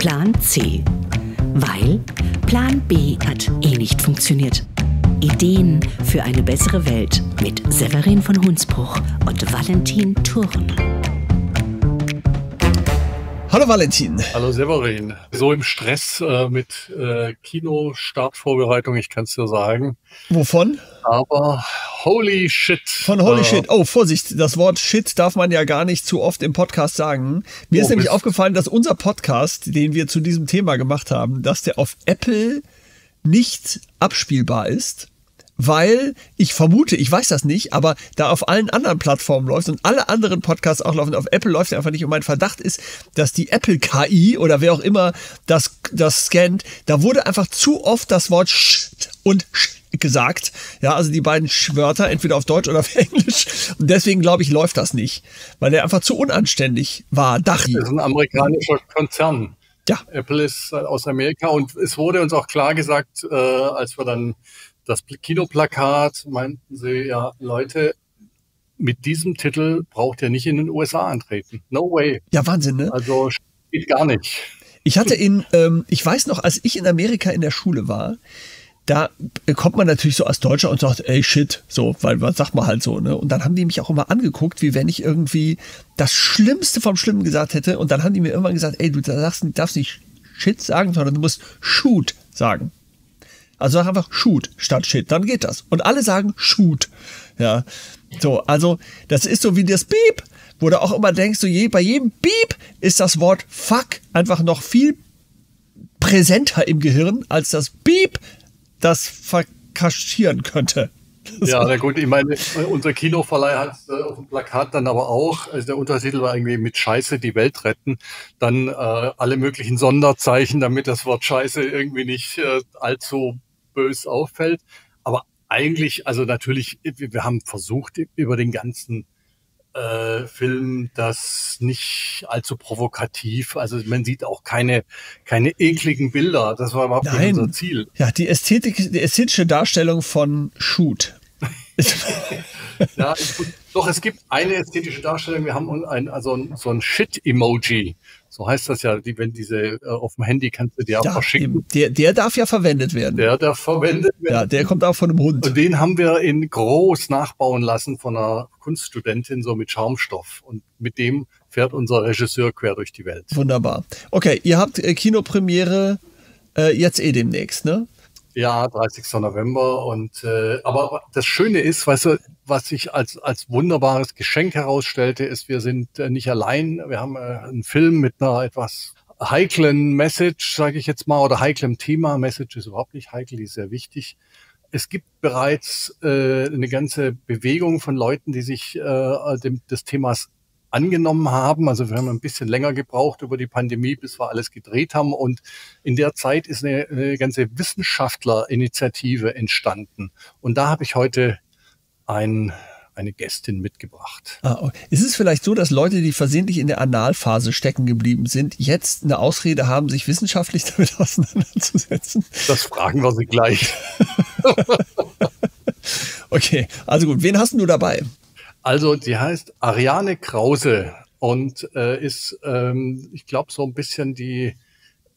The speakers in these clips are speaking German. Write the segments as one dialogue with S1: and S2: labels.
S1: Plan C. Weil Plan B hat eh nicht funktioniert. Ideen für eine bessere Welt mit Severin von Hunsbruch und Valentin Thurn.
S2: Hallo Valentin.
S3: Hallo Severin. So im Stress äh, mit äh, Kinostartvorbereitung, ich kann es dir sagen.
S2: Wovon?
S3: Aber holy shit.
S2: Von holy äh, shit. Oh, Vorsicht, das Wort shit darf man ja gar nicht zu oft im Podcast sagen. Mir oh, ist nämlich Mist. aufgefallen, dass unser Podcast, den wir zu diesem Thema gemacht haben, dass der auf Apple nicht abspielbar ist weil ich vermute, ich weiß das nicht, aber da auf allen anderen Plattformen läuft und alle anderen Podcasts auch laufen, auf Apple läuft er einfach nicht. Und mein Verdacht ist, dass die Apple KI oder wer auch immer das, das scannt, da wurde einfach zu oft das Wort Sch und Sch gesagt. Ja, also die beiden Wörter, entweder auf Deutsch oder auf Englisch. Und deswegen glaube ich, läuft das nicht, weil der einfach zu unanständig war. Dachi.
S3: Das ist ein amerikanischer Konzern.
S2: Ja.
S3: Apple ist aus Amerika und es wurde uns auch klar gesagt, äh, als wir dann das Kinoplakat meinten sie, ja, Leute, mit diesem Titel braucht ihr nicht in den USA antreten. No way.
S2: Ja, Wahnsinn, ne?
S3: Also geht gar nicht.
S2: Ich hatte in, ähm, ich weiß noch, als ich in Amerika in der Schule war, da kommt man natürlich so als Deutscher und sagt, ey, shit, so, weil was sagt man halt so, ne? Und dann haben die mich auch immer angeguckt, wie wenn ich irgendwie das Schlimmste vom Schlimmen gesagt hätte. Und dann haben die mir irgendwann gesagt, ey, du darfst, darfst nicht shit sagen, sondern du musst shoot sagen. Also sag einfach Shoot statt Shit, dann geht das. Und alle sagen Shoot. Ja. So, also das ist so wie das Beep, wo du auch immer denkst, so je, bei jedem Beep ist das Wort Fuck einfach noch viel präsenter im Gehirn als das Beep, das verkaschieren könnte.
S3: Ja, na gut, ich meine, unser Kinoverleih hat äh, auf dem Plakat dann aber auch, also der Untertitel war irgendwie mit Scheiße die Welt retten, dann äh, alle möglichen Sonderzeichen, damit das Wort Scheiße irgendwie nicht äh, allzu bös auffällt. Aber eigentlich, also natürlich, wir haben versucht, über den ganzen äh, Film das nicht allzu provokativ. Also man sieht auch keine, keine ekligen Bilder. Das war überhaupt Nein. nicht unser Ziel.
S2: Ja, die, Ästhetik, die ästhetische Darstellung von Shoot.
S3: ja, doch, es gibt eine ästhetische Darstellung. Wir haben ein, also so ein Shit-Emoji. So heißt das ja, die, wenn diese äh, auf dem Handy kannst du dir auch ja, verschicken.
S2: Der, der darf ja verwendet werden.
S3: Der darf verwendet werden.
S2: Ja, der kommt auch von einem Hund.
S3: Und den haben wir in groß nachbauen lassen von einer Kunststudentin, so mit Schaumstoff. Und mit dem fährt unser Regisseur quer durch die Welt.
S2: Wunderbar. Okay, ihr habt äh, Kinopremiere äh, jetzt eh demnächst, ne?
S3: Ja, 30. November. Und äh, aber das Schöne ist, weißt du, was sich als als wunderbares Geschenk herausstellte, ist, wir sind äh, nicht allein. Wir haben äh, einen Film mit einer etwas heiklen Message, sage ich jetzt mal, oder heiklem Thema. Message ist überhaupt nicht heikel, die ist sehr wichtig. Es gibt bereits äh, eine ganze Bewegung von Leuten, die sich äh, dem, des Themas angenommen haben. Also wir haben ein bisschen länger gebraucht über die Pandemie, bis wir alles gedreht haben. Und in der Zeit ist eine, eine ganze Wissenschaftlerinitiative entstanden. Und da habe ich heute ein, eine Gästin mitgebracht.
S2: Ah, okay. Ist es vielleicht so, dass Leute, die versehentlich in der Analphase stecken geblieben sind, jetzt eine Ausrede haben, sich wissenschaftlich damit auseinanderzusetzen?
S3: Das fragen wir sie gleich.
S2: okay, also gut. Wen hast du dabei?
S3: Also die heißt Ariane Krause und äh, ist, ähm, ich glaube, so ein bisschen die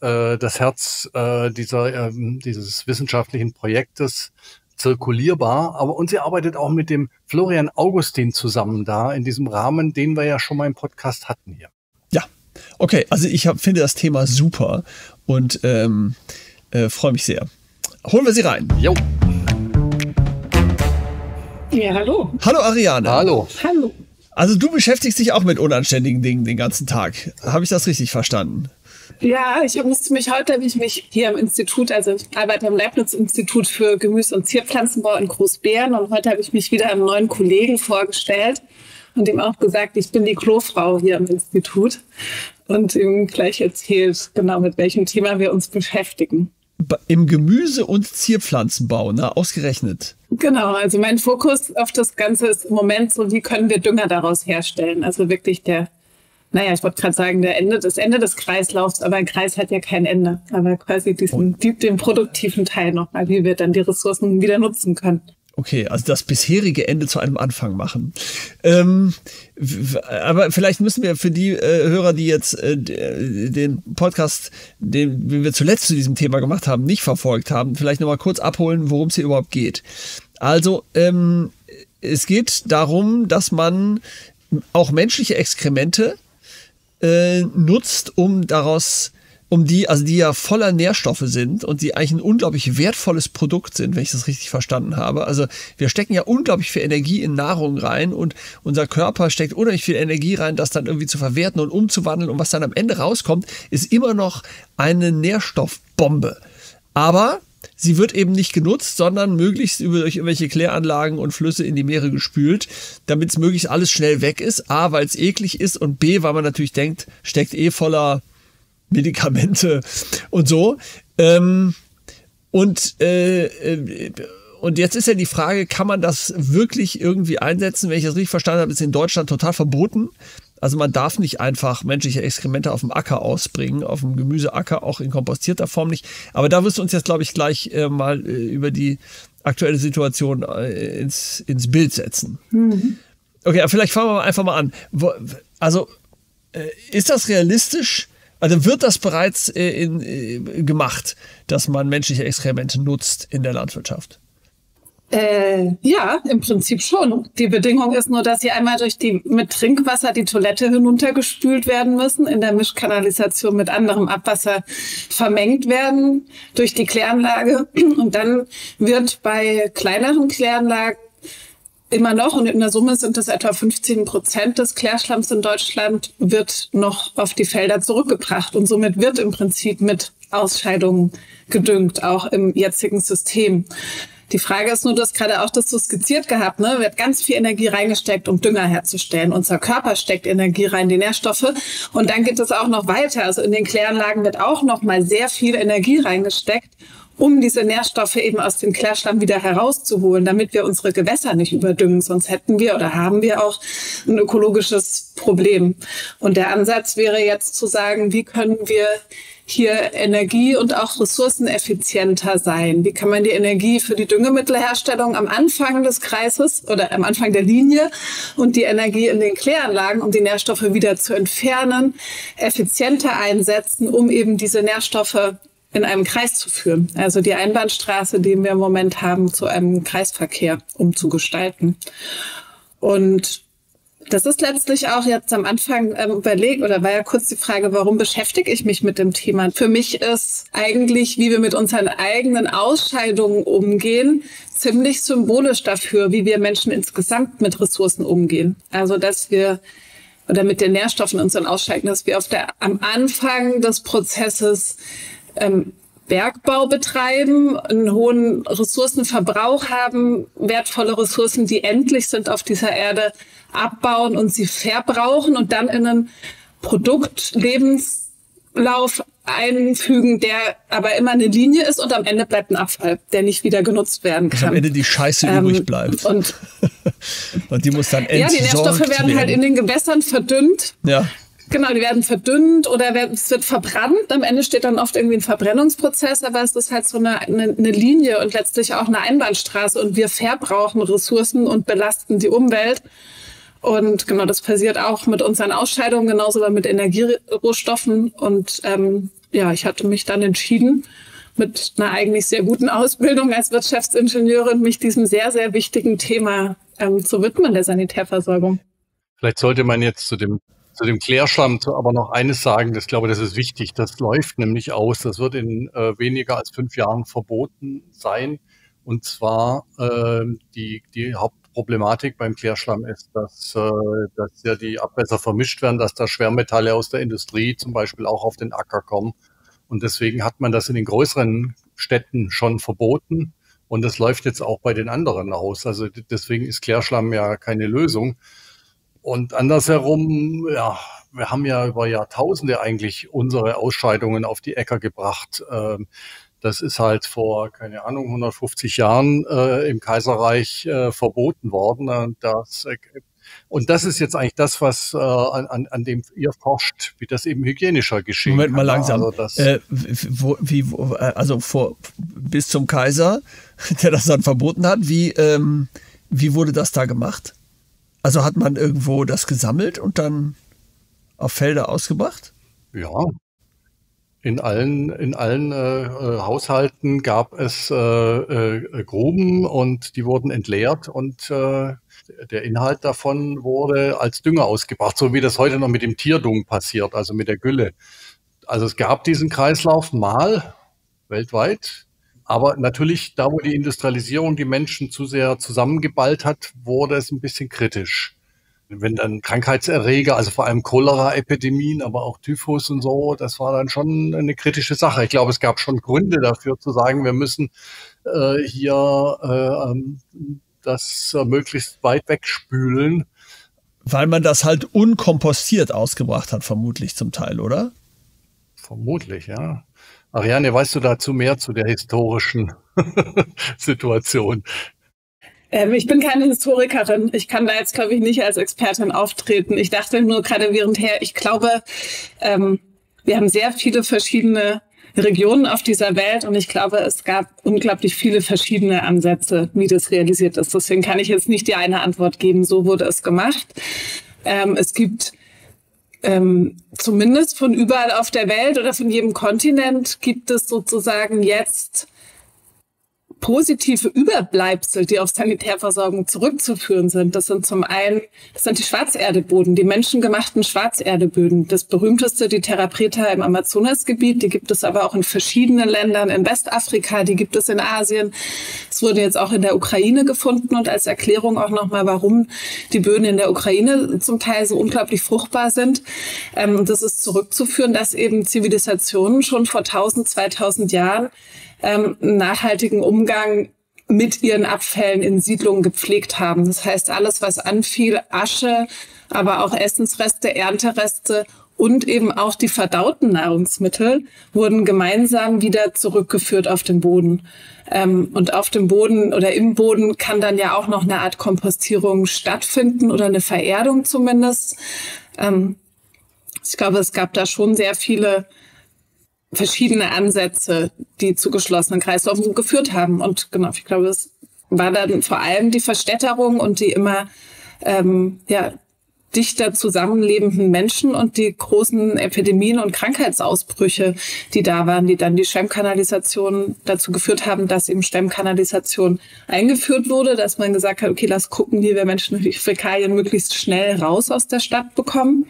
S3: äh, das Herz äh, dieser ähm, dieses wissenschaftlichen Projektes zirkulierbar. Aber und sie arbeitet auch mit dem Florian Augustin zusammen da in diesem Rahmen, den wir ja schon mal im Podcast hatten hier.
S2: Ja, okay. Also ich hab, finde das Thema super und ähm, äh, freue mich sehr. Holen wir sie rein.
S3: Jo.
S4: Ja, hallo.
S2: Hallo Ariane.
S3: Hallo.
S4: Hallo.
S2: Also du beschäftigst dich auch mit unanständigen Dingen den ganzen Tag. Habe ich das richtig verstanden?
S4: Ja, ich musste mich heute, habe ich mich hier im Institut, also ich arbeite am Leibniz-Institut für Gemüse- und Zierpflanzenbau in Großbären und heute habe ich mich wieder einem neuen Kollegen vorgestellt und ihm auch gesagt, ich bin die Klofrau hier im Institut und ihm gleich erzählt, genau mit welchem Thema wir uns beschäftigen
S2: im Gemüse- und Zierpflanzenbau, ne, ausgerechnet.
S4: Genau, also mein Fokus auf das Ganze ist im Moment so, wie können wir Dünger daraus herstellen? Also wirklich der, naja, ich wollte gerade sagen, der Ende, das Ende des Kreislaufs, aber ein Kreis hat ja kein Ende. Aber quasi diesen, die, den produktiven Teil nochmal, wie wir dann die Ressourcen wieder nutzen können.
S2: Okay, also das bisherige Ende zu einem Anfang machen. Ähm, aber vielleicht müssen wir für die äh, Hörer, die jetzt äh, den Podcast, den wir zuletzt zu diesem Thema gemacht haben, nicht verfolgt haben, vielleicht nochmal kurz abholen, worum es hier überhaupt geht. Also, ähm, es geht darum, dass man auch menschliche Exkremente äh, nutzt, um daraus um die, also die ja voller Nährstoffe sind und die eigentlich ein unglaublich wertvolles Produkt sind, wenn ich das richtig verstanden habe. Also wir stecken ja unglaublich viel Energie in Nahrung rein und unser Körper steckt unheimlich viel Energie rein, das dann irgendwie zu verwerten und umzuwandeln und was dann am Ende rauskommt, ist immer noch eine Nährstoffbombe. Aber sie wird eben nicht genutzt, sondern möglichst über durch irgendwelche Kläranlagen und Flüsse in die Meere gespült, damit es möglichst alles schnell weg ist. A, weil es eklig ist und B, weil man natürlich denkt, steckt eh voller Medikamente und so. Ähm, und, äh, äh, und jetzt ist ja die Frage, kann man das wirklich irgendwie einsetzen? Wenn ich das richtig verstanden habe, ist in Deutschland total verboten. Also man darf nicht einfach menschliche Exkremente auf dem Acker ausbringen, auf dem Gemüseacker, auch in kompostierter Form nicht. Aber da wirst du uns jetzt, glaube ich, gleich äh, mal äh, über die aktuelle Situation äh, ins, ins Bild setzen. Mhm. Okay, vielleicht fangen wir einfach mal an. Also äh, ist das realistisch, also wird das bereits äh, in, äh, gemacht, dass man menschliche Exkremente nutzt in der Landwirtschaft?
S4: Äh, ja, im Prinzip schon. Die Bedingung ist nur, dass sie einmal durch die mit Trinkwasser die Toilette hinuntergespült werden müssen, in der Mischkanalisation mit anderem Abwasser vermengt werden durch die Kläranlage. Und dann wird bei kleineren Kläranlagen immer noch, und in der Summe sind es etwa 15 Prozent des Klärschlamms in Deutschland, wird noch auf die Felder zurückgebracht. Und somit wird im Prinzip mit Ausscheidungen gedüngt, auch im jetzigen System. Die Frage ist nur, du hast gerade auch das so skizziert gehabt, ne? Wird ganz viel Energie reingesteckt, um Dünger herzustellen. Unser Körper steckt Energie rein, die Nährstoffe. Und dann geht es auch noch weiter. Also in den Kläranlagen wird auch noch mal sehr viel Energie reingesteckt um diese Nährstoffe eben aus dem Klärschlamm wieder herauszuholen, damit wir unsere Gewässer nicht überdüngen. Sonst hätten wir oder haben wir auch ein ökologisches Problem. Und der Ansatz wäre jetzt zu sagen, wie können wir hier Energie und auch ressourceneffizienter sein? Wie kann man die Energie für die Düngemittelherstellung am Anfang des Kreises oder am Anfang der Linie und die Energie in den Kläranlagen, um die Nährstoffe wieder zu entfernen, effizienter einsetzen, um eben diese Nährstoffe in einem Kreis zu führen. Also die Einbahnstraße, die wir im Moment haben, zu einem Kreisverkehr umzugestalten. Und das ist letztlich auch jetzt am Anfang ähm, überlegt oder war ja kurz die Frage, warum beschäftige ich mich mit dem Thema? Für mich ist eigentlich, wie wir mit unseren eigenen Ausscheidungen umgehen, ziemlich symbolisch dafür, wie wir Menschen insgesamt mit Ressourcen umgehen. Also, dass wir oder mit den Nährstoffen unseren Ausscheiden, dass wir auf der, am Anfang des Prozesses ähm, Bergbau betreiben, einen hohen Ressourcenverbrauch haben, wertvolle Ressourcen, die endlich sind auf dieser Erde, abbauen und sie verbrauchen und dann in einen Produktlebenslauf einfügen, der aber immer eine Linie ist und am Ende bleibt ein Abfall, der nicht wieder genutzt werden kann. Und
S2: am Ende die Scheiße ähm, übrig bleibt.
S4: Und,
S2: und die muss dann
S4: entsorgt Ja, die Nährstoffe werden, werden halt in den Gewässern verdünnt.
S2: Ja.
S4: Genau, die werden verdünnt oder es wird verbrannt. Am Ende steht dann oft irgendwie ein Verbrennungsprozess, aber es ist halt so eine, eine, eine Linie und letztlich auch eine Einbahnstraße und wir verbrauchen Ressourcen und belasten die Umwelt. Und genau, das passiert auch mit unseren Ausscheidungen, genauso wie mit Energierohstoffen. Und ähm, ja, ich hatte mich dann entschieden, mit einer eigentlich sehr guten Ausbildung als Wirtschaftsingenieurin mich diesem sehr, sehr wichtigen Thema ähm, zu widmen, der Sanitärversorgung.
S3: Vielleicht sollte man jetzt zu dem zu dem Klärschlamm aber noch eines sagen, das glaube, das ist wichtig. Das läuft nämlich aus. Das wird in äh, weniger als fünf Jahren verboten sein. Und zwar äh, die, die Hauptproblematik beim Klärschlamm ist, dass, äh, dass ja die Abwässer vermischt werden, dass da Schwermetalle aus der Industrie zum Beispiel auch auf den Acker kommen. Und deswegen hat man das in den größeren Städten schon verboten. Und das läuft jetzt auch bei den anderen aus. Also deswegen ist Klärschlamm ja keine Lösung. Und andersherum, ja, wir haben ja über Jahrtausende eigentlich unsere Ausscheidungen auf die Äcker gebracht. Ähm, das ist halt vor, keine Ahnung, 150 Jahren äh, im Kaiserreich äh, verboten worden. Das, äh, Und das ist jetzt eigentlich das, was äh, an, an dem ihr forscht, wie das eben hygienischer geschehen
S2: Moment mal langsam.
S3: Also,
S2: äh, wo, wie, wo, also vor, bis zum Kaiser, der das dann verboten hat, wie, ähm, wie wurde das da gemacht? Also hat man irgendwo das gesammelt und dann auf Felder ausgebracht?
S3: Ja, in allen, in allen äh, äh, Haushalten gab es äh, äh, Gruben und die wurden entleert und äh, der Inhalt davon wurde als Dünger ausgebracht, so wie das heute noch mit dem Tierdung passiert, also mit der Gülle. Also es gab diesen Kreislauf mal weltweit, aber natürlich da, wo die Industrialisierung die Menschen zu sehr zusammengeballt hat, wurde es ein bisschen kritisch wenn dann Krankheitserreger, also vor allem Cholera-Epidemien, aber auch Typhus und so, das war dann schon eine kritische Sache. Ich glaube, es gab schon Gründe dafür zu sagen, wir müssen äh, hier äh, ähm, das äh, möglichst weit wegspülen.
S2: Weil man das halt unkompostiert ausgebracht hat, vermutlich zum Teil, oder?
S3: Vermutlich, ja. Ariane, weißt du dazu mehr zu der historischen Situation?
S4: Ähm, ich bin keine Historikerin. Ich kann da jetzt, glaube ich, nicht als Expertin auftreten. Ich dachte nur gerade währendher, ich glaube, ähm, wir haben sehr viele verschiedene Regionen auf dieser Welt und ich glaube, es gab unglaublich viele verschiedene Ansätze, wie das realisiert ist. Deswegen kann ich jetzt nicht die eine Antwort geben, so wurde es gemacht. Ähm, es gibt ähm, zumindest von überall auf der Welt oder von jedem Kontinent gibt es sozusagen jetzt positive Überbleibsel, die auf Sanitärversorgung zurückzuführen sind. Das sind zum einen, das sind die Schwarzerdeboden, die menschengemachten Schwarzerdeböden. Das berühmteste, die Terra Preta im Amazonasgebiet, die gibt es aber auch in verschiedenen Ländern, in Westafrika, die gibt es in Asien. Es wurde jetzt auch in der Ukraine gefunden und als Erklärung auch nochmal, warum die Böden in der Ukraine zum Teil so unglaublich fruchtbar sind. Ähm, das ist zurückzuführen, dass eben Zivilisationen schon vor 1000, 2000 Jahren ähm, nachhaltigen Umgang mit ihren Abfällen in Siedlungen gepflegt haben. Das heißt, alles, was anfiel, Asche, aber auch Essensreste, Erntereste und eben auch die verdauten Nahrungsmittel wurden gemeinsam wieder zurückgeführt auf den Boden. Ähm, und auf dem Boden oder im Boden kann dann ja auch noch eine Art Kompostierung stattfinden oder eine Vererdung zumindest. Ähm, ich glaube, es gab da schon sehr viele verschiedene Ansätze, die zu geschlossenen Kreisläufen geführt haben. Und genau, ich glaube, es war dann vor allem die Verstädterung und die immer ähm, ja, dichter zusammenlebenden Menschen und die großen Epidemien und Krankheitsausbrüche, die da waren, die dann die Stemmkanalisation dazu geführt haben, dass eben Stemmkanalisation eingeführt wurde, dass man gesagt hat, okay, lass gucken, wie wir Menschen die Fäkalien möglichst schnell raus aus der Stadt bekommen.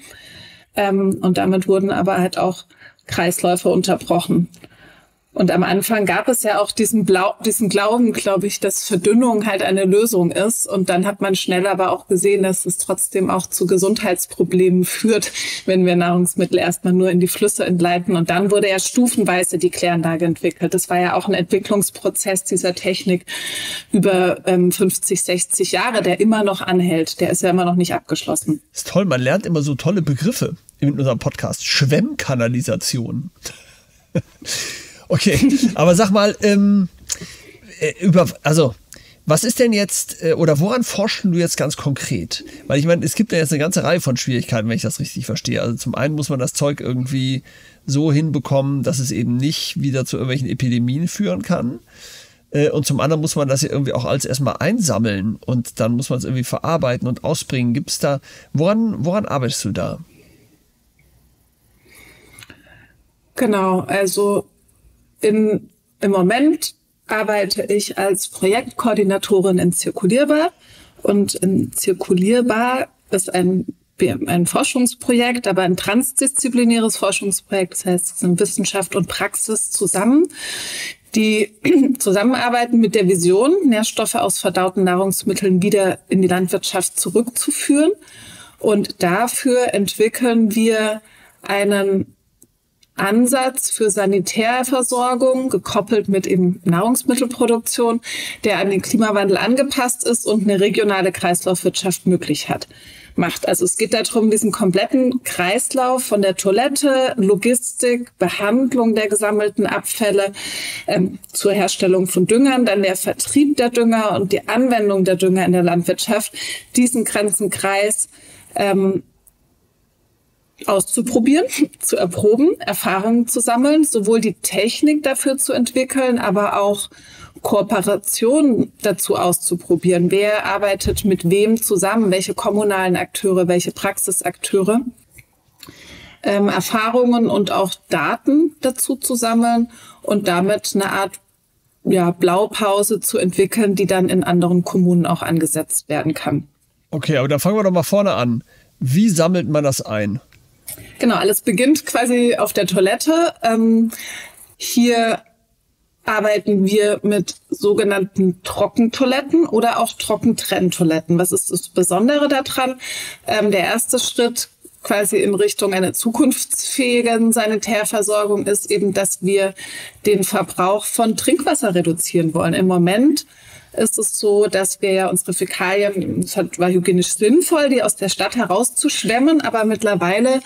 S4: Ähm, und damit wurden aber halt auch Kreisläufe unterbrochen. Und am Anfang gab es ja auch diesen, Blau, diesen Glauben, glaube ich, dass Verdünnung halt eine Lösung ist. Und dann hat man schnell aber auch gesehen, dass es trotzdem auch zu Gesundheitsproblemen führt, wenn wir Nahrungsmittel erstmal nur in die Flüsse entleiten. Und dann wurde ja stufenweise die Kläranlage entwickelt. Das war ja auch ein Entwicklungsprozess dieser Technik über ähm, 50, 60 Jahre, der immer noch anhält. Der ist ja immer noch nicht abgeschlossen.
S2: ist toll, man lernt immer so tolle Begriffe in unserem Podcast. Schwemmkanalisation. okay, aber sag mal, ähm, äh, über, also, was ist denn jetzt, äh, oder woran forschen du jetzt ganz konkret? Weil ich meine, es gibt ja jetzt eine ganze Reihe von Schwierigkeiten, wenn ich das richtig verstehe. Also zum einen muss man das Zeug irgendwie so hinbekommen, dass es eben nicht wieder zu irgendwelchen Epidemien führen kann. Äh, und zum anderen muss man das ja irgendwie auch alles erstmal einsammeln und dann muss man es irgendwie verarbeiten und ausbringen. Gibt es da, woran, woran arbeitest du da?
S4: Genau, also in, im Moment arbeite ich als Projektkoordinatorin in Zirkulierbar und in Zirkulierbar ist ein ein Forschungsprojekt, aber ein transdisziplinäres Forschungsprojekt. Das heißt, es sind Wissenschaft und Praxis zusammen, die zusammenarbeiten mit der Vision, Nährstoffe aus verdauten Nahrungsmitteln wieder in die Landwirtschaft zurückzuführen. Und dafür entwickeln wir einen Ansatz für Sanitärversorgung, gekoppelt mit eben Nahrungsmittelproduktion, der an den Klimawandel angepasst ist und eine regionale Kreislaufwirtschaft möglich hat. macht. Also es geht darum, diesen kompletten Kreislauf von der Toilette, Logistik, Behandlung der gesammelten Abfälle ähm, zur Herstellung von Düngern, dann der Vertrieb der Dünger und die Anwendung der Dünger in der Landwirtschaft, diesen ganzen Kreis ähm, auszuprobieren, zu erproben, Erfahrungen zu sammeln, sowohl die Technik dafür zu entwickeln, aber auch Kooperation dazu auszuprobieren. Wer arbeitet mit wem zusammen? Welche kommunalen Akteure, welche Praxisakteure? Ähm, Erfahrungen und auch Daten dazu zu sammeln und damit eine Art ja, Blaupause zu entwickeln, die dann in anderen Kommunen auch angesetzt werden kann.
S2: Okay, aber dann fangen wir doch mal vorne an. Wie sammelt man das ein?
S4: Genau, alles beginnt quasi auf der Toilette. Ähm, hier arbeiten wir mit sogenannten Trockentoiletten oder auch Trockentrenntoiletten. Was ist das Besondere daran? Ähm, der erste Schritt quasi in Richtung einer zukunftsfähigen Sanitärversorgung ist eben, dass wir den Verbrauch von Trinkwasser reduzieren wollen. Im Moment ist es so, dass wir ja unsere Fäkalien, es war hygienisch sinnvoll, die aus der Stadt herauszuschwemmen, aber mittlerweile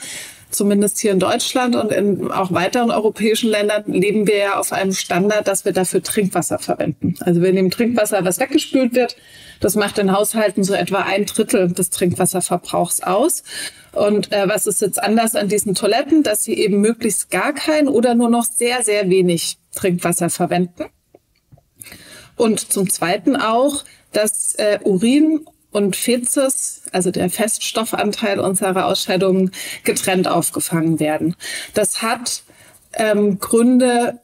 S4: zumindest hier in Deutschland und in auch weiteren europäischen Ländern leben wir ja auf einem Standard, dass wir dafür Trinkwasser verwenden. Also wir nehmen Trinkwasser, was weggespült wird. Das macht in Haushalten so etwa ein Drittel des Trinkwasserverbrauchs aus. Und äh, was ist jetzt anders an diesen Toiletten, dass sie eben möglichst gar kein oder nur noch sehr, sehr wenig Trinkwasser verwenden. Und zum Zweiten auch, dass äh, Urin und Fezes, also der Feststoffanteil unserer Ausscheidungen, getrennt aufgefangen werden. Das hat ähm, Gründe,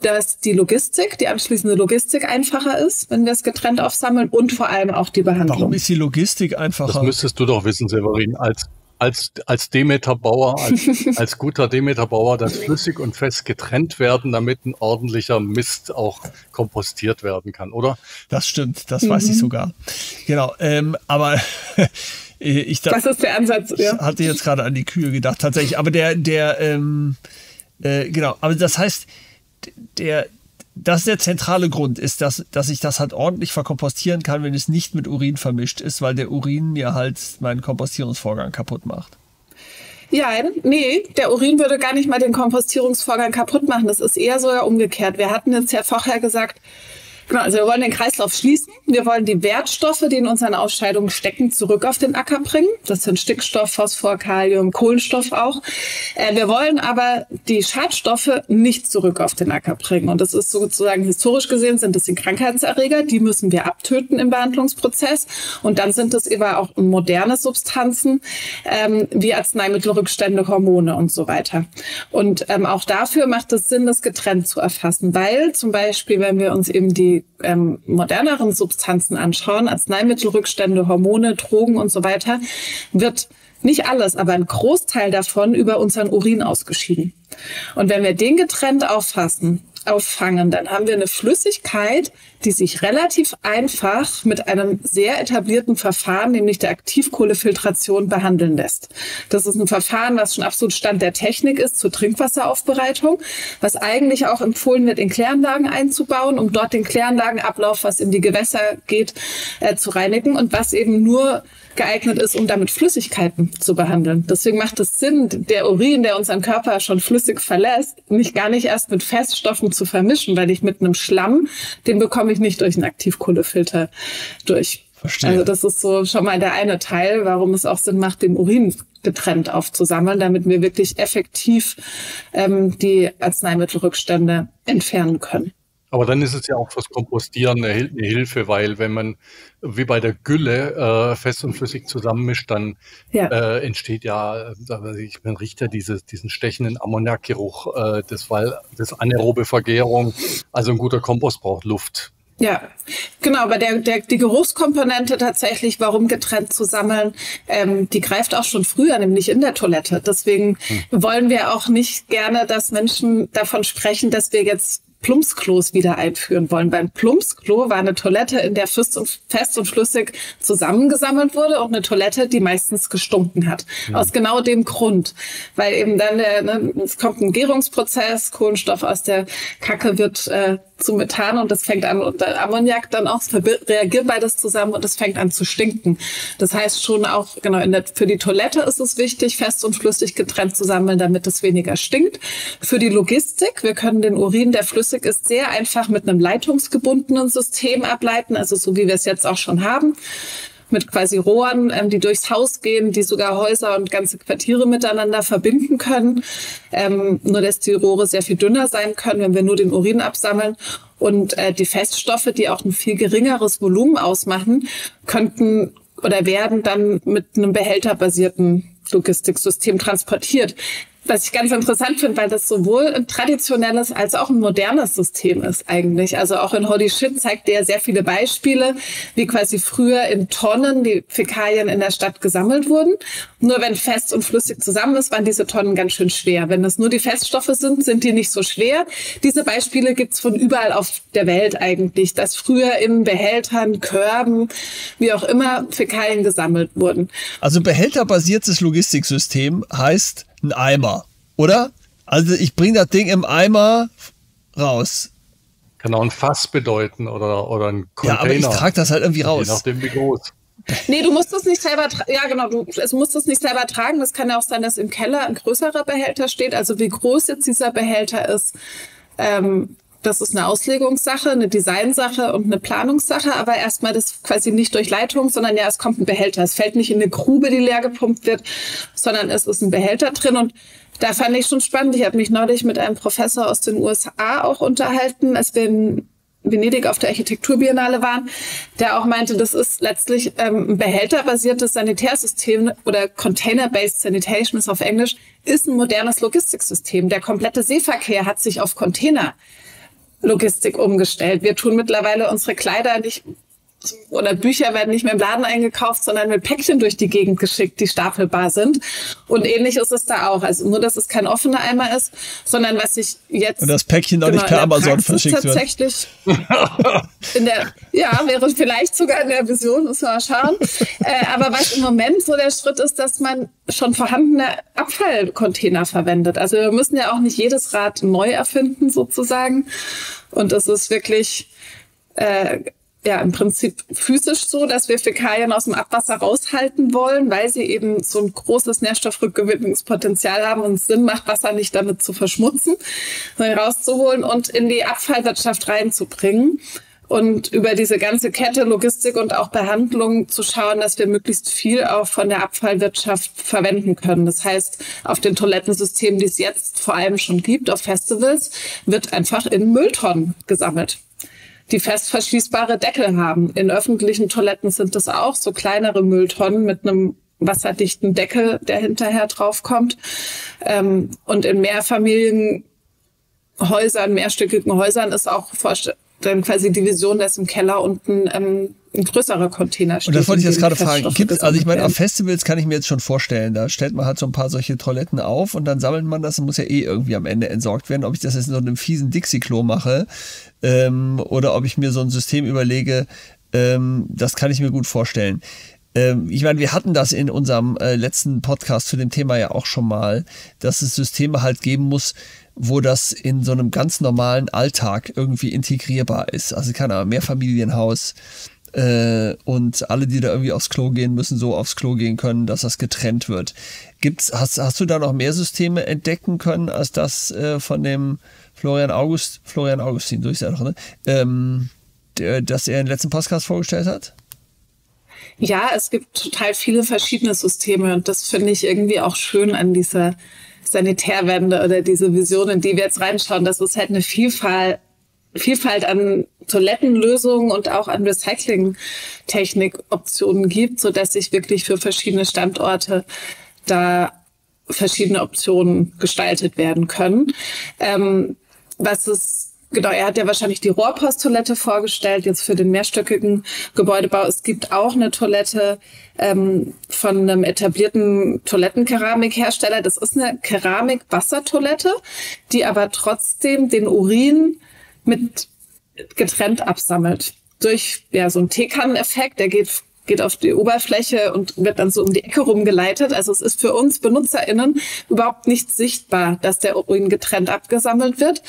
S4: dass die Logistik, die anschließende Logistik einfacher ist, wenn wir es getrennt aufsammeln und vor allem auch die Behandlung.
S2: Warum ist die Logistik einfacher?
S3: Das müsstest du doch wissen, Severin, als als, als Demeterbauer, als, als guter Demeterbauer, dass flüssig und fest getrennt werden, damit ein ordentlicher Mist auch kompostiert werden kann, oder?
S2: Das stimmt, das mhm. weiß ich sogar. Genau, ähm, aber ich
S4: da, Was ist der Ansatz?
S2: Ja. hatte jetzt gerade an die Kühe gedacht, tatsächlich. Aber der, der, ähm, äh, genau, aber das heißt, der, das ist der zentrale Grund, ist, dass, dass ich das halt ordentlich verkompostieren kann, wenn es nicht mit Urin vermischt ist, weil der Urin mir halt meinen Kompostierungsvorgang kaputt macht.
S4: Ja, nee, der Urin würde gar nicht mal den Kompostierungsvorgang kaputt machen. Das ist eher sogar umgekehrt. Wir hatten jetzt ja vorher gesagt, Genau, also wir wollen den Kreislauf schließen. Wir wollen die Wertstoffe, die in unseren Ausscheidungen stecken, zurück auf den Acker bringen. Das sind Stickstoff, Phosphor, Kalium, Kohlenstoff auch. Äh, wir wollen aber die Schadstoffe nicht zurück auf den Acker bringen. Und das ist sozusagen historisch gesehen sind das die Krankheitserreger. Die müssen wir abtöten im Behandlungsprozess. Und dann sind es eben auch moderne Substanzen ähm, wie Arzneimittelrückstände, Hormone und so weiter. Und ähm, auch dafür macht es Sinn, das getrennt zu erfassen, weil zum Beispiel, wenn wir uns eben die ähm, moderneren Substanzen anschauen, Arzneimittelrückstände, Hormone, Drogen und so weiter, wird nicht alles, aber ein Großteil davon über unseren Urin ausgeschieden. Und wenn wir den getrennt auffassen, auffangen, dann haben wir eine Flüssigkeit, die sich relativ einfach mit einem sehr etablierten Verfahren, nämlich der Aktivkohlefiltration, behandeln lässt. Das ist ein Verfahren, was schon absolut Stand der Technik ist zur Trinkwasseraufbereitung, was eigentlich auch empfohlen wird, in Kläranlagen einzubauen, um dort den Kläranlagenablauf, was in die Gewässer geht, äh, zu reinigen und was eben nur geeignet ist, um damit Flüssigkeiten zu behandeln. Deswegen macht es Sinn, der Urin, der unseren Körper schon flüssig verlässt, nicht gar nicht erst mit Feststoffen zu vermischen, weil ich mit einem Schlamm, den bekomme ich nicht durch einen Aktivkohlefilter durch. Verstehe. Also das ist so schon mal der eine Teil, warum es auch Sinn macht, den Urin getrennt aufzusammeln, damit wir wirklich effektiv ähm, die Arzneimittelrückstände entfernen können.
S3: Aber dann ist es ja auch fürs Kompostieren eine, eine Hilfe, weil wenn man wie bei der Gülle äh, fest und flüssig zusammenmischt, dann ja. äh, entsteht ja, ich, man riecht ja dieses, diesen stechenden Ammoniakgeruch, äh, das, weil das anaerobe Vergärung, also ein guter Kompost braucht Luft.
S4: Ja, genau, aber der, der, die Geruchskomponente tatsächlich, warum getrennt zu sammeln, ähm, die greift auch schon früher, nämlich in der Toilette. Deswegen hm. wollen wir auch nicht gerne, dass Menschen davon sprechen, dass wir jetzt Plumpsklos wieder einführen wollen. Beim Plumpsklo war eine Toilette, in der fest und, fest und flüssig zusammengesammelt wurde und eine Toilette, die meistens gestunken hat. Ja. Aus genau dem Grund. Weil eben dann der, ne, es kommt ein Gärungsprozess, Kohlenstoff aus der Kacke wird äh, zu Methan und das fängt an und Ammoniak dann auch, reagiert beides zusammen und es fängt an zu stinken. Das heißt schon auch, genau, der, für die Toilette ist es wichtig, fest und flüssig getrennt zu sammeln, damit es weniger stinkt. Für die Logistik, wir können den Urin, der flüssig ist, sehr einfach mit einem leitungsgebundenen System ableiten, also so wie wir es jetzt auch schon haben mit quasi Rohren, ähm, die durchs Haus gehen, die sogar Häuser und ganze Quartiere miteinander verbinden können. Ähm, nur dass die Rohre sehr viel dünner sein können, wenn wir nur den Urin absammeln. Und äh, die Feststoffe, die auch ein viel geringeres Volumen ausmachen, könnten oder werden dann mit einem behälterbasierten Logistiksystem transportiert was ich ganz interessant finde, weil das sowohl ein traditionelles als auch ein modernes System ist eigentlich. Also auch in Holy Shit zeigt er sehr viele Beispiele, wie quasi früher in Tonnen die Fäkalien in der Stadt gesammelt wurden. Nur wenn fest und flüssig zusammen ist, waren diese Tonnen ganz schön schwer. Wenn das nur die Feststoffe sind, sind die nicht so schwer. Diese Beispiele gibt's von überall auf der Welt eigentlich, dass früher in Behältern, Körben, wie auch immer, Fäkalien gesammelt wurden.
S2: Also behälterbasiertes Logistiksystem heißt, ein Eimer, oder? Also ich bringe das Ding im Eimer raus.
S3: Kann auch ein Fass bedeuten oder, oder ein Container.
S2: Ja, aber ich trage das halt irgendwie raus.
S3: Je nachdem, wie groß.
S4: Nee, du musst das nicht selber, ja genau, du es musst das nicht selber tragen. Das kann ja auch sein, dass im Keller ein größerer Behälter steht. Also wie groß jetzt dieser Behälter ist, ähm, das ist eine Auslegungssache, eine Designsache und eine Planungssache, aber erstmal das quasi nicht durch Leitung, sondern ja, es kommt ein Behälter. Es fällt nicht in eine Grube, die leer gepumpt wird, sondern es ist ein Behälter drin und da fand ich schon spannend. Ich habe mich neulich mit einem Professor aus den USA auch unterhalten, als wir in Venedig auf der Architekturbiennale waren, der auch meinte, das ist letztlich ähm, ein behälterbasiertes Sanitärsystem oder Container-Based Sanitation ist auf Englisch, ist ein modernes Logistiksystem. Der komplette Seeverkehr hat sich auf Container Logistik umgestellt. Wir tun mittlerweile unsere Kleider nicht oder Bücher werden nicht mehr im Laden eingekauft, sondern mit Päckchen durch die Gegend geschickt, die stapelbar sind. Und ähnlich ist es da auch. Also nur, dass es kein offener Eimer ist, sondern was ich jetzt.
S2: Und das Päckchen auch genau, nicht per Amazon verschickt
S4: tatsächlich wird. In der, ja, wäre vielleicht sogar in der Vision, muss man mal schauen. äh, aber was im Moment so der Schritt ist, dass man schon vorhandene Abfallcontainer verwendet. Also wir müssen ja auch nicht jedes Rad neu erfinden, sozusagen. Und es ist wirklich, äh, ja im Prinzip physisch so, dass wir Fäkalien aus dem Abwasser raushalten wollen, weil sie eben so ein großes Nährstoffrückgewinnungspotenzial haben und es Sinn macht, Wasser nicht damit zu verschmutzen, sondern rauszuholen und in die Abfallwirtschaft reinzubringen. Und über diese ganze Kette Logistik und auch Behandlung zu schauen, dass wir möglichst viel auch von der Abfallwirtschaft verwenden können. Das heißt, auf den Toilettensystemen, die es jetzt vor allem schon gibt, auf Festivals, wird einfach in Mülltonnen gesammelt die fest verschließbare Deckel haben. In öffentlichen Toiletten sind das auch so kleinere Mülltonnen mit einem wasserdichten Deckel, der hinterher draufkommt. Ähm, und in Mehrfamilienhäusern, mehrstöckigen Häusern ist auch dann quasi die Vision, dass im Keller unten ähm, ein größerer Container
S2: steht. Und das wollte ich jetzt gerade fragen. Gibt, also ich meine, auf Festivals kann ich mir jetzt schon vorstellen, da stellt man halt so ein paar solche Toiletten auf und dann sammelt man das und muss ja eh irgendwie am Ende entsorgt werden. Ob ich das jetzt in so einem fiesen Dixie-Klo mache ähm, oder ob ich mir so ein System überlege, ähm, das kann ich mir gut vorstellen ähm, ich meine, wir hatten das in unserem äh, letzten Podcast zu dem Thema ja auch schon mal, dass es Systeme halt geben muss, wo das in so einem ganz normalen Alltag irgendwie integrierbar ist. Also keine Ahnung, Mehrfamilienhaus äh, und alle, die da irgendwie aufs Klo gehen, müssen so aufs Klo gehen können, dass das getrennt wird. Gibt's, hast, hast du da noch mehr Systeme entdecken können als das äh, von dem Florian August, Florian Augustin, durch ne? ähm, der, das er den letzten Podcast vorgestellt hat?
S4: Ja, es gibt total viele verschiedene Systeme und das finde ich irgendwie auch schön an dieser Sanitärwende oder diese Visionen, die wir jetzt reinschauen, dass es halt eine Vielfalt, Vielfalt an Toilettenlösungen und auch an Recycling-Technik-Optionen gibt, so dass sich wirklich für verschiedene Standorte da verschiedene Optionen gestaltet werden können. Ähm, was es Genau, er hat ja wahrscheinlich die Rohrposttoilette vorgestellt, jetzt für den mehrstöckigen Gebäudebau. Es gibt auch eine Toilette ähm, von einem etablierten Toilettenkeramikhersteller. Das ist eine Keramik-Wassertoilette, die aber trotzdem den Urin mit getrennt absammelt. Durch ja, so einen Teekanneneffekt, der geht geht auf die Oberfläche und wird dann so um die Ecke rumgeleitet. Also es ist für uns BenutzerInnen überhaupt nicht sichtbar, dass der Urin getrennt abgesammelt wird.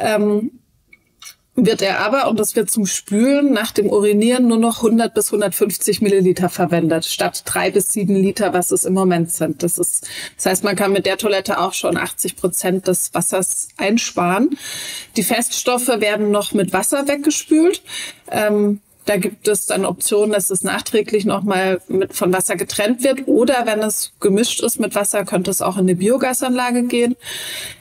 S4: Ähm, wird er aber, und das wird zum Spülen nach dem Urinieren nur noch 100 bis 150 Milliliter verwendet, statt drei bis sieben Liter, was es im Moment sind. Das ist, das heißt, man kann mit der Toilette auch schon 80 Prozent des Wassers einsparen. Die Feststoffe werden noch mit Wasser weggespült. Ähm, da gibt es dann Optionen, dass es nachträglich nochmal mit von Wasser getrennt wird. Oder wenn es gemischt ist mit Wasser, könnte es auch in eine Biogasanlage gehen.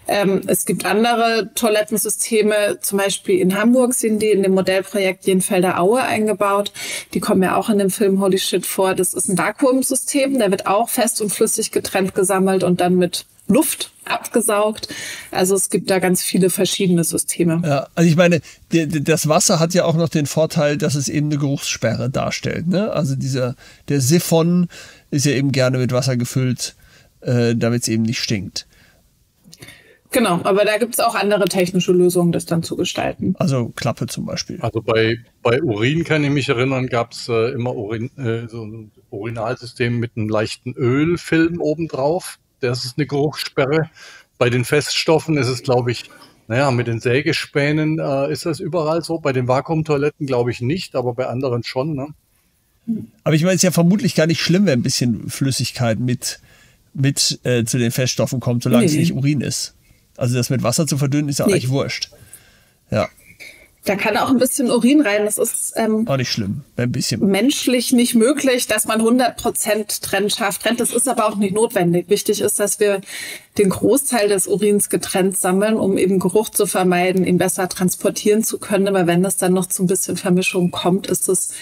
S4: Ähm, es gibt andere Toilettensysteme, zum Beispiel in Hamburg sind die in dem Modellprojekt Jenfelder Aue eingebaut. Die kommen ja auch in dem Film Holy Shit vor. Das ist ein Vakuumsystem, da wird auch fest und flüssig getrennt gesammelt und dann mit Luft abgesaugt. Also es gibt da ganz viele verschiedene Systeme.
S2: Ja, also ich meine, das Wasser hat ja auch noch den Vorteil, dass es eben eine Geruchssperre darstellt. Ne? Also dieser, der Siphon ist ja eben gerne mit Wasser gefüllt, äh, damit es eben nicht stinkt.
S4: Genau, aber da gibt es auch andere technische Lösungen, das dann zu gestalten.
S2: Also Klappe zum Beispiel.
S3: Also bei, bei Urin kann ich mich erinnern, gab es äh, immer Urin, äh, so ein Urinalsystem mit einem leichten Ölfilm obendrauf das ist eine Geruchssperre. Bei den Feststoffen ist es, glaube ich, naja, mit den Sägespänen äh, ist das überall so. Bei den Vakuumtoiletten glaube ich nicht, aber bei anderen schon. Ne?
S2: Aber ich meine, es ist ja vermutlich gar nicht schlimm, wenn ein bisschen Flüssigkeit mit, mit äh, zu den Feststoffen kommt, solange nee. es nicht Urin ist. Also das mit Wasser zu verdünnen ist ja nee. eigentlich wurscht. Ja.
S4: Da kann auch ein bisschen Urin rein. Das ist ähm,
S2: auch nicht schlimm, ein bisschen.
S4: menschlich nicht möglich, dass man 100 Prozent trennscharf trennt. Das ist aber auch nicht notwendig. Wichtig ist, dass wir den Großteil des Urins getrennt sammeln, um eben Geruch zu vermeiden, ihn besser transportieren zu können. Aber wenn das dann noch zu ein bisschen Vermischung kommt, ist es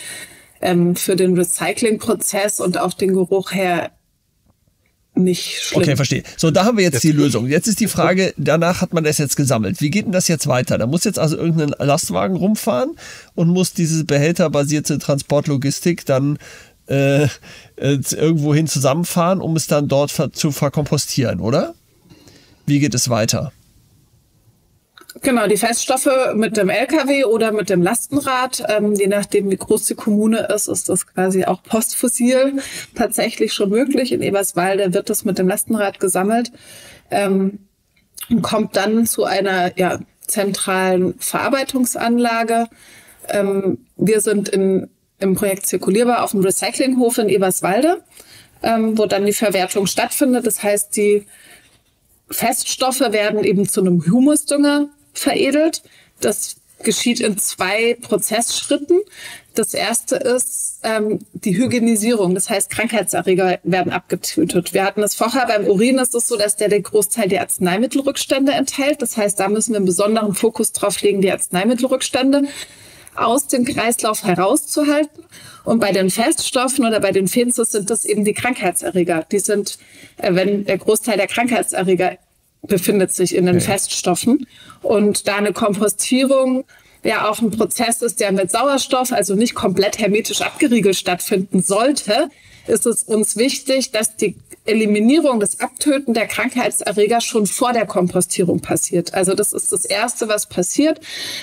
S4: ähm, für den Recyclingprozess und auch den Geruch her nicht schlimm.
S2: Okay, verstehe. So, da haben wir jetzt die Lösung. Jetzt ist die Frage, danach hat man das jetzt gesammelt. Wie geht denn das jetzt weiter? Da muss jetzt also irgendein Lastwagen rumfahren und muss diese behälterbasierte Transportlogistik dann äh, äh, irgendwohin zusammenfahren, um es dann dort zu verkompostieren, oder? Wie geht es weiter?
S4: Genau, die Feststoffe mit dem LKW oder mit dem Lastenrad, ähm, je nachdem wie groß die Kommune ist, ist das quasi auch postfossil tatsächlich schon möglich. In Eberswalde wird das mit dem Lastenrad gesammelt ähm, und kommt dann zu einer ja, zentralen Verarbeitungsanlage. Ähm, wir sind in, im Projekt Zirkulierbar auf dem Recyclinghof in Eberswalde, ähm, wo dann die Verwertung stattfindet. Das heißt, die Feststoffe werden eben zu einem Humusdünger veredelt. Das geschieht in zwei Prozessschritten. Das erste ist ähm, die Hygienisierung, das heißt Krankheitserreger werden abgetötet. Wir hatten es vorher beim Urin, ist es so, dass der den Großteil der Arzneimittelrückstände enthält. Das heißt, da müssen wir einen besonderen Fokus drauf legen, die Arzneimittelrückstände aus dem Kreislauf herauszuhalten. Und bei den Feststoffen oder bei den Fences sind das eben die Krankheitserreger. Die sind, äh, wenn der Großteil der Krankheitserreger befindet sich in den ja. Feststoffen. Und da eine Kompostierung ja auch ein Prozess ist, der mit Sauerstoff, also nicht komplett hermetisch abgeriegelt stattfinden sollte, ist es uns wichtig, dass die Eliminierung, das Abtöten der Krankheitserreger schon vor der Kompostierung passiert. Also das ist das Erste, was passiert,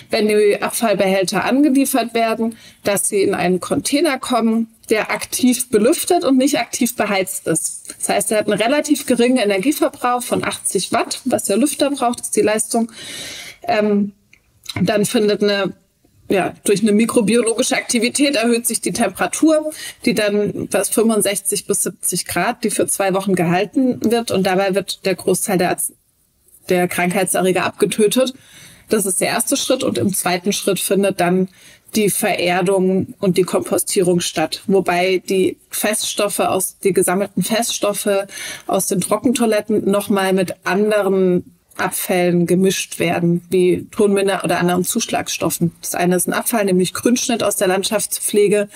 S4: wenn die Abfallbehälter angeliefert werden, dass sie in einen Container kommen, der aktiv belüftet und nicht aktiv beheizt ist. Das heißt, er hat einen relativ geringen Energieverbrauch von 80 Watt, was der Lüfter braucht, ist die Leistung. Ähm, dann findet eine ja, durch eine mikrobiologische Aktivität erhöht sich die Temperatur, die dann bis 65 bis 70 Grad, die für zwei Wochen gehalten wird. Und dabei wird der Großteil der, der Krankheitserreger abgetötet. Das ist der erste Schritt. Und im zweiten Schritt findet dann die Vererdung und die Kompostierung statt. Wobei die Feststoffe aus, die gesammelten Feststoffe aus den Trockentoiletten nochmal mit anderen Abfällen gemischt werden, wie Tonminder oder anderen Zuschlagstoffen. Das eine ist ein Abfall, nämlich Grünschnitt aus der Landschaftspflege.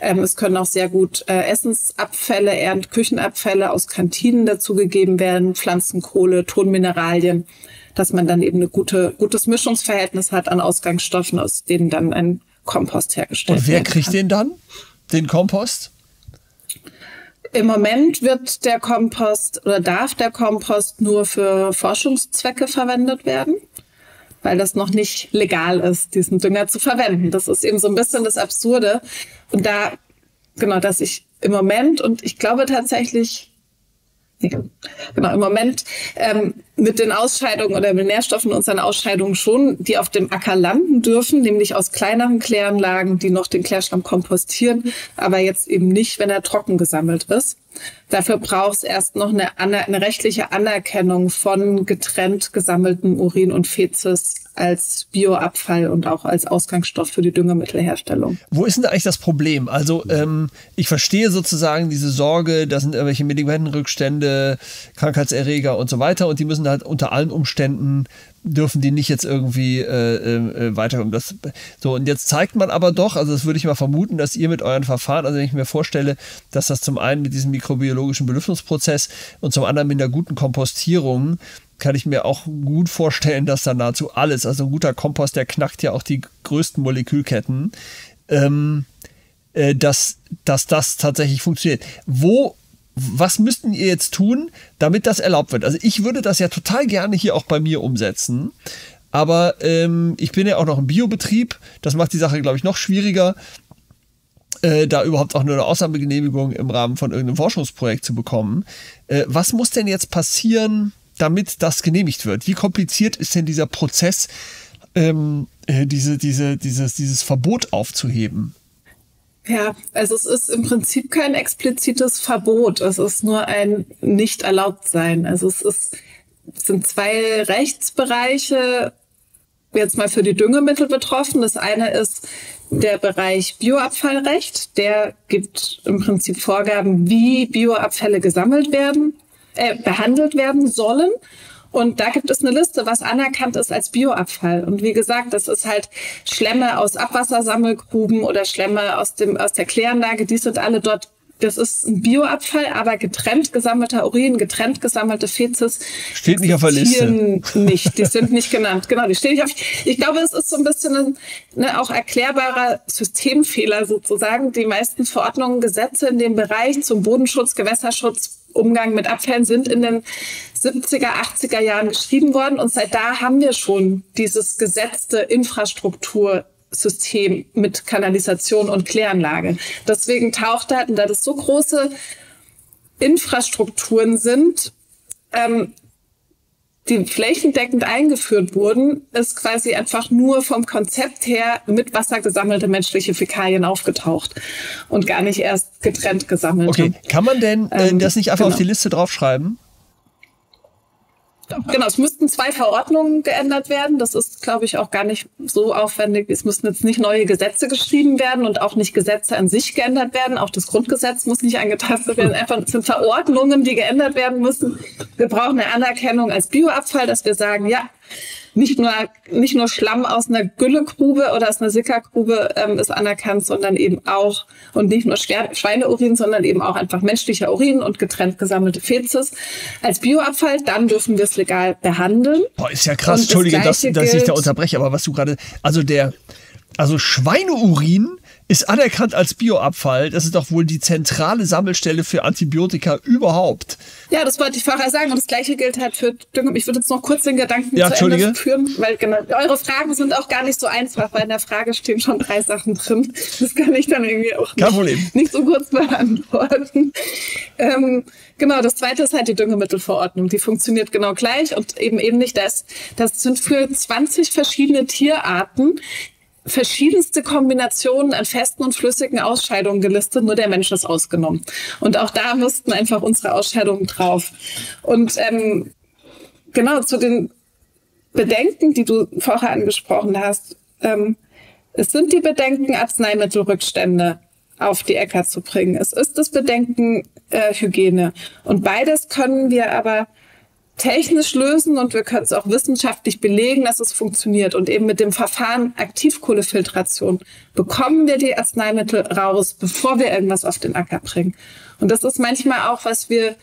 S4: Ähm, es können auch sehr gut äh, Essensabfälle, eher Küchenabfälle aus Kantinen dazugegeben werden, Pflanzenkohle, Tonmineralien, dass man dann eben ein gute, gutes Mischungsverhältnis hat an Ausgangsstoffen, aus denen dann ein Kompost hergestellt wird.
S2: Und wer kriegt den dann, den Kompost?
S4: Im Moment wird der Kompost oder darf der Kompost nur für Forschungszwecke verwendet werden, weil das noch nicht legal ist, diesen Dünger zu verwenden. Das ist eben so ein bisschen das Absurde. Und da, genau, dass ich im Moment und ich glaube tatsächlich Genau, im Moment ähm, mit den Ausscheidungen oder mit Nährstoffen unseren Ausscheidungen schon, die auf dem Acker landen dürfen, nämlich aus kleineren Kläranlagen, die noch den Klärschlamm kompostieren, aber jetzt eben nicht, wenn er trocken gesammelt ist. Dafür braucht es erst noch eine, eine rechtliche Anerkennung von getrennt gesammelten Urin und Fezes als Bioabfall und auch als Ausgangsstoff für die Düngemittelherstellung.
S2: Wo ist denn eigentlich das Problem? Also ähm, ich verstehe sozusagen diese Sorge, da sind irgendwelche Medikamentenrückstände, Krankheitserreger und so weiter und die müssen halt unter allen Umständen dürfen die nicht jetzt irgendwie äh, äh, weiterkommen. Das, so, und jetzt zeigt man aber doch, also das würde ich mal vermuten, dass ihr mit euren Verfahren, also wenn ich mir vorstelle, dass das zum einen mit diesem mikrobiologischen Belüftungsprozess und zum anderen mit einer guten Kompostierung kann ich mir auch gut vorstellen, dass da nahezu alles, also ein guter Kompost, der knackt ja auch die größten Molekülketten, ähm, äh, dass, dass das tatsächlich funktioniert. Wo, was müssten ihr jetzt tun, damit das erlaubt wird? Also ich würde das ja total gerne hier auch bei mir umsetzen. Aber ähm, ich bin ja auch noch im Biobetrieb. Das macht die Sache, glaube ich, noch schwieriger, äh, da überhaupt auch nur eine Ausnahmegenehmigung im Rahmen von irgendeinem Forschungsprojekt zu bekommen. Äh, was muss denn jetzt passieren, damit das genehmigt wird? Wie kompliziert ist denn dieser Prozess, ähm, äh, diese, diese, dieses, dieses Verbot aufzuheben?
S4: Ja, also es ist im Prinzip kein explizites Verbot. Es ist nur ein nicht erlaubt sein. Also es ist, es sind zwei Rechtsbereiche jetzt mal für die Düngemittel betroffen. Das eine ist der Bereich Bioabfallrecht. Der gibt im Prinzip Vorgaben, wie Bioabfälle gesammelt werden äh, behandelt werden sollen. Und da gibt es eine Liste, was anerkannt ist als Bioabfall. Und wie gesagt, das ist halt Schlemme aus Abwassersammelgruben oder Schlemme aus dem, aus der Kläranlage. Die sind alle dort das ist ein Bioabfall, aber getrennt gesammelter Urin, getrennt gesammelte Fezes.
S2: Steht nicht auf der Liste.
S4: Nicht, die sind nicht genannt. Genau, die stehen nicht auf. Ich glaube, es ist so ein bisschen ein ne, auch erklärbarer Systemfehler sozusagen. Die meisten Verordnungen, Gesetze in dem Bereich zum Bodenschutz, Gewässerschutz, Umgang mit Abfällen sind in den 70er, 80er Jahren geschrieben worden. Und seit da haben wir schon dieses gesetzte Infrastruktursystem mit Kanalisation und Kläranlage. Deswegen taucht da, da das so große Infrastrukturen sind, ähm, die flächendeckend eingeführt wurden, ist quasi einfach nur vom Konzept her mit Wasser gesammelte menschliche Fäkalien aufgetaucht und gar nicht erst getrennt gesammelt.
S2: Okay, kann man denn äh, ähm, das nicht einfach genau. auf die Liste draufschreiben?
S4: Genau, es müssten zwei Verordnungen geändert werden. Das ist, glaube ich, auch gar nicht so aufwendig. Es müssten jetzt nicht neue Gesetze geschrieben werden und auch nicht Gesetze an sich geändert werden. Auch das Grundgesetz muss nicht angetastet werden. Einfach es sind Verordnungen, die geändert werden müssen. Wir brauchen eine Anerkennung als Bioabfall, dass wir sagen, ja, nicht nur, nicht nur Schlamm aus einer Güllegrube oder aus einer Sickergrube ähm, ist anerkannt, sondern eben auch, und nicht nur Schweineurin, sondern eben auch einfach menschlicher Urin und getrennt gesammelte Fezes als Bioabfall. Dann dürfen wir es legal behandeln.
S2: Boah, ist ja krass. Entschuldige, dass, dass ich da unterbreche, aber was du gerade, also der, also Schweineurin ist anerkannt als Bioabfall. Das ist doch wohl die zentrale Sammelstelle für Antibiotika überhaupt.
S4: Ja, das wollte ich vorher sagen. Und das Gleiche gilt halt für Dünger. Ich würde jetzt noch kurz den Gedanken ja, zu Ende führen, weil genau, eure Fragen sind auch gar nicht so einfach, weil in der Frage stehen schon drei Sachen drin. Das kann ich dann irgendwie auch nicht, nicht so kurz beantworten. Ähm, genau, das zweite ist halt die Düngemittelverordnung. Die funktioniert genau gleich und eben eben nicht das. Das sind für 20 verschiedene Tierarten verschiedenste Kombinationen an festen und flüssigen Ausscheidungen gelistet, nur der Mensch ist ausgenommen. Und auch da müssten einfach unsere Ausscheidungen drauf. Und ähm, genau zu den Bedenken, die du vorher angesprochen hast. Ähm, es sind die Bedenken, Arzneimittelrückstände auf die Äcker zu bringen. Es ist das Bedenken äh, Hygiene. Und beides können wir aber technisch lösen und wir können es auch wissenschaftlich belegen, dass es funktioniert. Und eben mit dem Verfahren Aktivkohlefiltration bekommen wir die Arzneimittel raus, bevor wir irgendwas auf den Acker bringen. Und das ist manchmal auch, was wir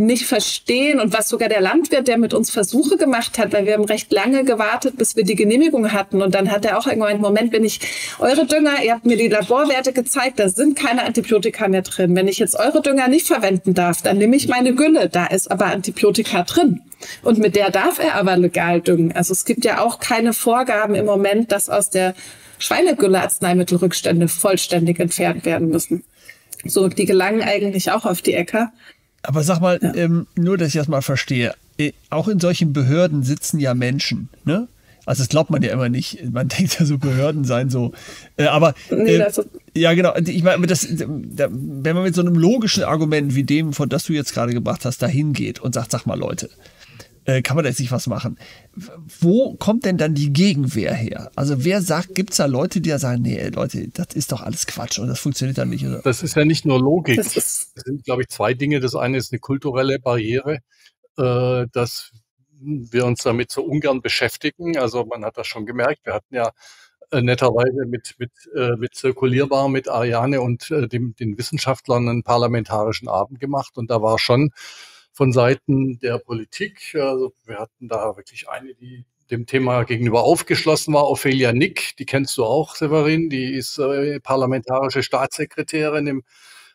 S4: nicht verstehen und was sogar der Landwirt, der mit uns Versuche gemacht hat, weil wir haben recht lange gewartet, bis wir die Genehmigung hatten. Und dann hat er auch irgendwann einen Moment, wenn ich eure Dünger, ihr habt mir die Laborwerte gezeigt, da sind keine Antibiotika mehr drin. Wenn ich jetzt eure Dünger nicht verwenden darf, dann nehme ich meine Gülle, da ist aber Antibiotika drin. Und mit der darf er aber legal düngen. Also es gibt ja auch keine Vorgaben im Moment, dass aus der Schweinegülle Arzneimittelrückstände vollständig entfernt werden müssen. So, die gelangen eigentlich auch auf die Äcker.
S2: Aber sag mal, ja. ähm, nur dass ich das mal verstehe, äh, auch in solchen Behörden sitzen ja Menschen, ne? Also das glaubt man ja immer nicht. Man denkt ja so, Behörden seien so. Äh, aber nee, äh, ja, genau. Ich meine, das, da, wenn man mit so einem logischen Argument wie dem, von das du jetzt gerade gebracht hast, dahin geht und sagt, sag mal, Leute, äh, kann man da jetzt nicht was machen? Wo kommt denn dann die Gegenwehr her? Also wer sagt, gibt es da Leute, die da sagen, nee, Leute, das ist doch alles Quatsch und das funktioniert dann nicht? Oder?
S3: Das ist ja nicht nur Logik. Das, das sind, glaube ich, zwei Dinge. Das eine ist eine kulturelle Barriere, äh, dass wir uns damit so ungern beschäftigen. Also man hat das schon gemerkt. Wir hatten ja äh, netterweise mit, mit, äh, mit Zirkulierbar, mit Ariane und äh, dem, den Wissenschaftlern einen parlamentarischen Abend gemacht. Und da war schon von Seiten der Politik, also wir hatten da wirklich eine, die dem Thema gegenüber aufgeschlossen war, Ophelia Nick, die kennst du auch, Severin, die ist äh, parlamentarische Staatssekretärin im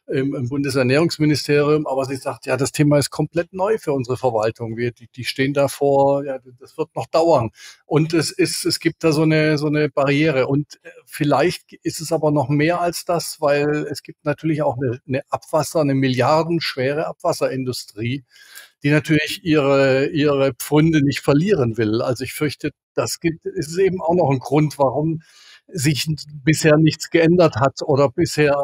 S3: im, im Bundesernährungsministerium, aber sie sagt, ja, das Thema ist komplett neu für unsere Verwaltung. Wir, die, die stehen davor, ja, das wird noch dauern. Und es ist, es gibt da so eine, so eine Barriere. Und äh, vielleicht ist es aber noch mehr als das, weil es gibt natürlich auch eine, eine Abwasser, eine milliardenschwere Abwasserindustrie, die natürlich ihre, ihre Pfunde nicht verlieren will. Also ich fürchte, das gibt, ist eben auch noch ein Grund, warum sich bisher nichts geändert hat oder bisher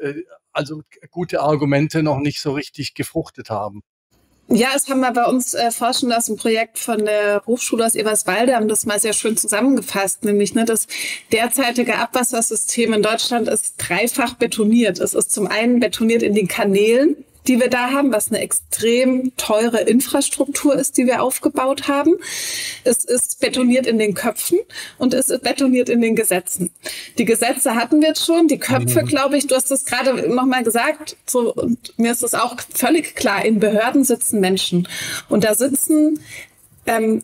S3: äh, also gute Argumente noch nicht so richtig gefruchtet haben.
S4: Ja, es haben wir bei uns äh, Forschende aus dem Projekt von der Hochschule aus Eberswalde haben das mal sehr schön zusammengefasst, nämlich ne, das derzeitige Abwassersystem in Deutschland ist dreifach betoniert. Es ist zum einen betoniert in den Kanälen, die wir da haben, was eine extrem teure Infrastruktur ist, die wir aufgebaut haben. Es ist betoniert in den Köpfen und es ist betoniert in den Gesetzen. Die Gesetze hatten wir jetzt schon, die Köpfe, mhm. glaube ich, du hast es gerade nochmal gesagt, so, und mir ist es auch völlig klar, in Behörden sitzen Menschen und da sitzen ähm,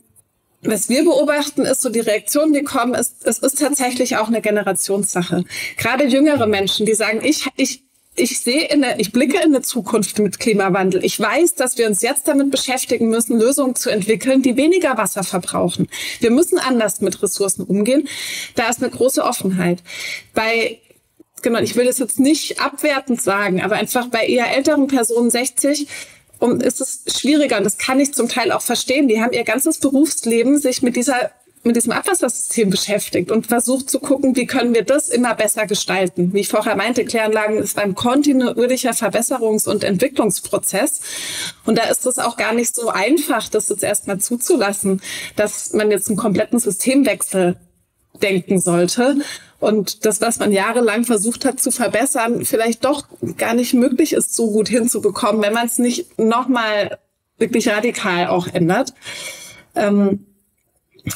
S4: was wir beobachten, ist so die Reaktion, die kommen, ist, es ist tatsächlich auch eine Generationssache. Gerade jüngere Menschen, die sagen, ich, ich ich sehe in der, ich blicke in eine Zukunft mit Klimawandel. Ich weiß, dass wir uns jetzt damit beschäftigen müssen, Lösungen zu entwickeln, die weniger Wasser verbrauchen. Wir müssen anders mit Ressourcen umgehen. Da ist eine große Offenheit. Bei Genau, ich will das jetzt nicht abwertend sagen, aber einfach bei eher älteren Personen 60 um, ist es schwieriger und das kann ich zum Teil auch verstehen. Die haben ihr ganzes Berufsleben sich mit dieser mit diesem Abwassersystem beschäftigt und versucht zu gucken, wie können wir das immer besser gestalten. Wie ich vorher meinte, Kläranlagen ist ein kontinuierlicher Verbesserungs- und Entwicklungsprozess. Und da ist es auch gar nicht so einfach, das jetzt erstmal zuzulassen, dass man jetzt einen kompletten Systemwechsel denken sollte. Und das, was man jahrelang versucht hat zu verbessern, vielleicht doch gar nicht möglich ist, so gut hinzubekommen, wenn man es nicht nochmal wirklich radikal auch ändert. Ähm,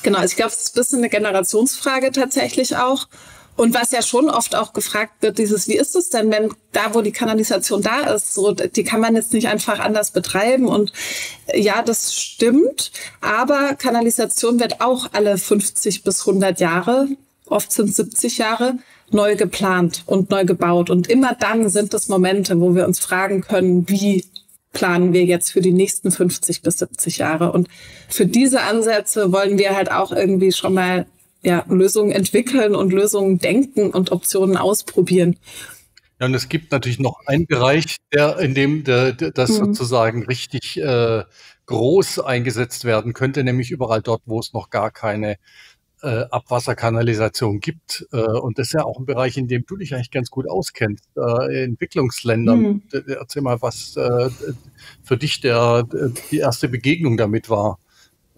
S4: Genau, also ich glaube, es ist ein bisschen eine Generationsfrage tatsächlich auch. Und was ja schon oft auch gefragt wird, dieses, wie ist es denn, wenn da, wo die Kanalisation da ist, so, die kann man jetzt nicht einfach anders betreiben. Und ja, das stimmt. Aber Kanalisation wird auch alle 50 bis 100 Jahre, oft sind 70 Jahre, neu geplant und neu gebaut. Und immer dann sind es Momente, wo wir uns fragen können, wie planen wir jetzt für die nächsten 50 bis 70 Jahre. Und für diese Ansätze wollen wir halt auch irgendwie schon mal ja, Lösungen entwickeln und Lösungen denken und Optionen ausprobieren.
S3: Ja, und es gibt natürlich noch einen Bereich, der, in dem der, der, das mhm. sozusagen richtig äh, groß eingesetzt werden könnte, nämlich überall dort, wo es noch gar keine äh, Abwasserkanalisation gibt. Äh, und das ist ja auch ein Bereich, in dem du dich eigentlich ganz gut auskennst. Äh, Entwicklungsländern. Mhm. Erzähl mal, was äh, für dich der, die erste Begegnung damit war.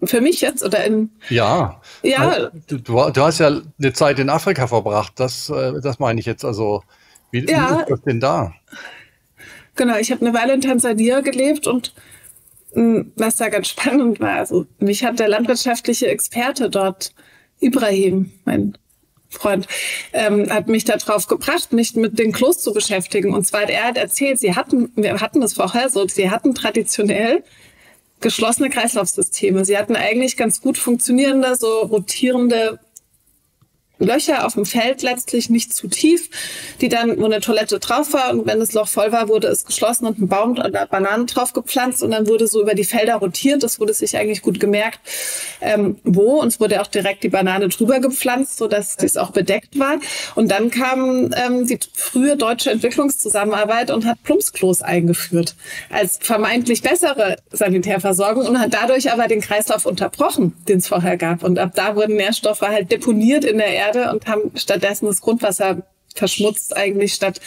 S4: Für mich jetzt oder in?
S3: Ja.
S4: Ja.
S3: Du, du, du hast ja eine Zeit in Afrika verbracht. Das, äh, das meine ich jetzt. Also, wie, ja. wie ist das denn da?
S4: Genau, ich habe eine Weile in Tansania gelebt und hm, was da ganz spannend war, also mich hat der landwirtschaftliche Experte dort Ibrahim, mein Freund, ähm, hat mich darauf gebracht, mich mit den Klos zu beschäftigen. Und zwar hat er hat erzählt, sie hatten, wir hatten das vorher so, sie hatten traditionell geschlossene Kreislaufsysteme. Sie hatten eigentlich ganz gut funktionierende, so rotierende Löcher auf dem Feld letztlich nicht zu tief, die dann, wo eine Toilette drauf war und wenn das Loch voll war, wurde es geschlossen und ein Baum oder Bananen drauf gepflanzt und dann wurde so über die Felder rotiert. Das wurde sich eigentlich gut gemerkt, ähm, wo. Und es wurde auch direkt die Banane drüber gepflanzt, so dass dies auch bedeckt war. Und dann kam ähm, die frühe deutsche Entwicklungszusammenarbeit und hat Plumpsklos eingeführt als vermeintlich bessere Sanitärversorgung und hat dadurch aber den Kreislauf unterbrochen, den es vorher gab. Und ab da wurden Nährstoffe halt deponiert in der Erde Erde und haben stattdessen das Grundwasser verschmutzt eigentlich statt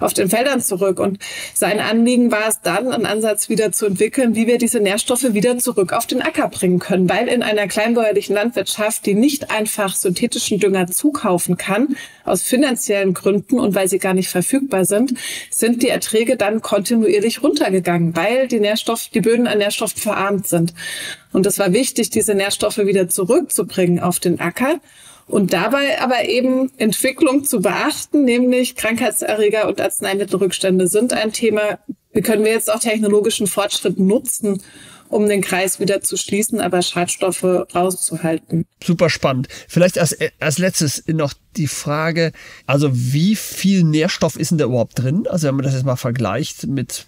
S4: auf den Feldern zurück. Und sein Anliegen war es dann, einen Ansatz wieder zu entwickeln, wie wir diese Nährstoffe wieder zurück auf den Acker bringen können. Weil in einer kleinbäuerlichen Landwirtschaft, die nicht einfach synthetischen Dünger zukaufen kann, aus finanziellen Gründen und weil sie gar nicht verfügbar sind, sind die Erträge dann kontinuierlich runtergegangen, weil die Nährstoff, die Böden an Nährstoff verarmt sind. Und es war wichtig, diese Nährstoffe wieder zurückzubringen auf den Acker. Und dabei aber eben Entwicklung zu beachten, nämlich Krankheitserreger und Arzneimittelrückstände sind ein Thema. Wie können wir jetzt auch technologischen Fortschritt nutzen, um den Kreis wieder zu schließen, aber Schadstoffe rauszuhalten.
S2: Super spannend. Vielleicht als, als letztes noch die Frage, also wie viel Nährstoff ist denn da überhaupt drin? Also wenn man das jetzt mal vergleicht mit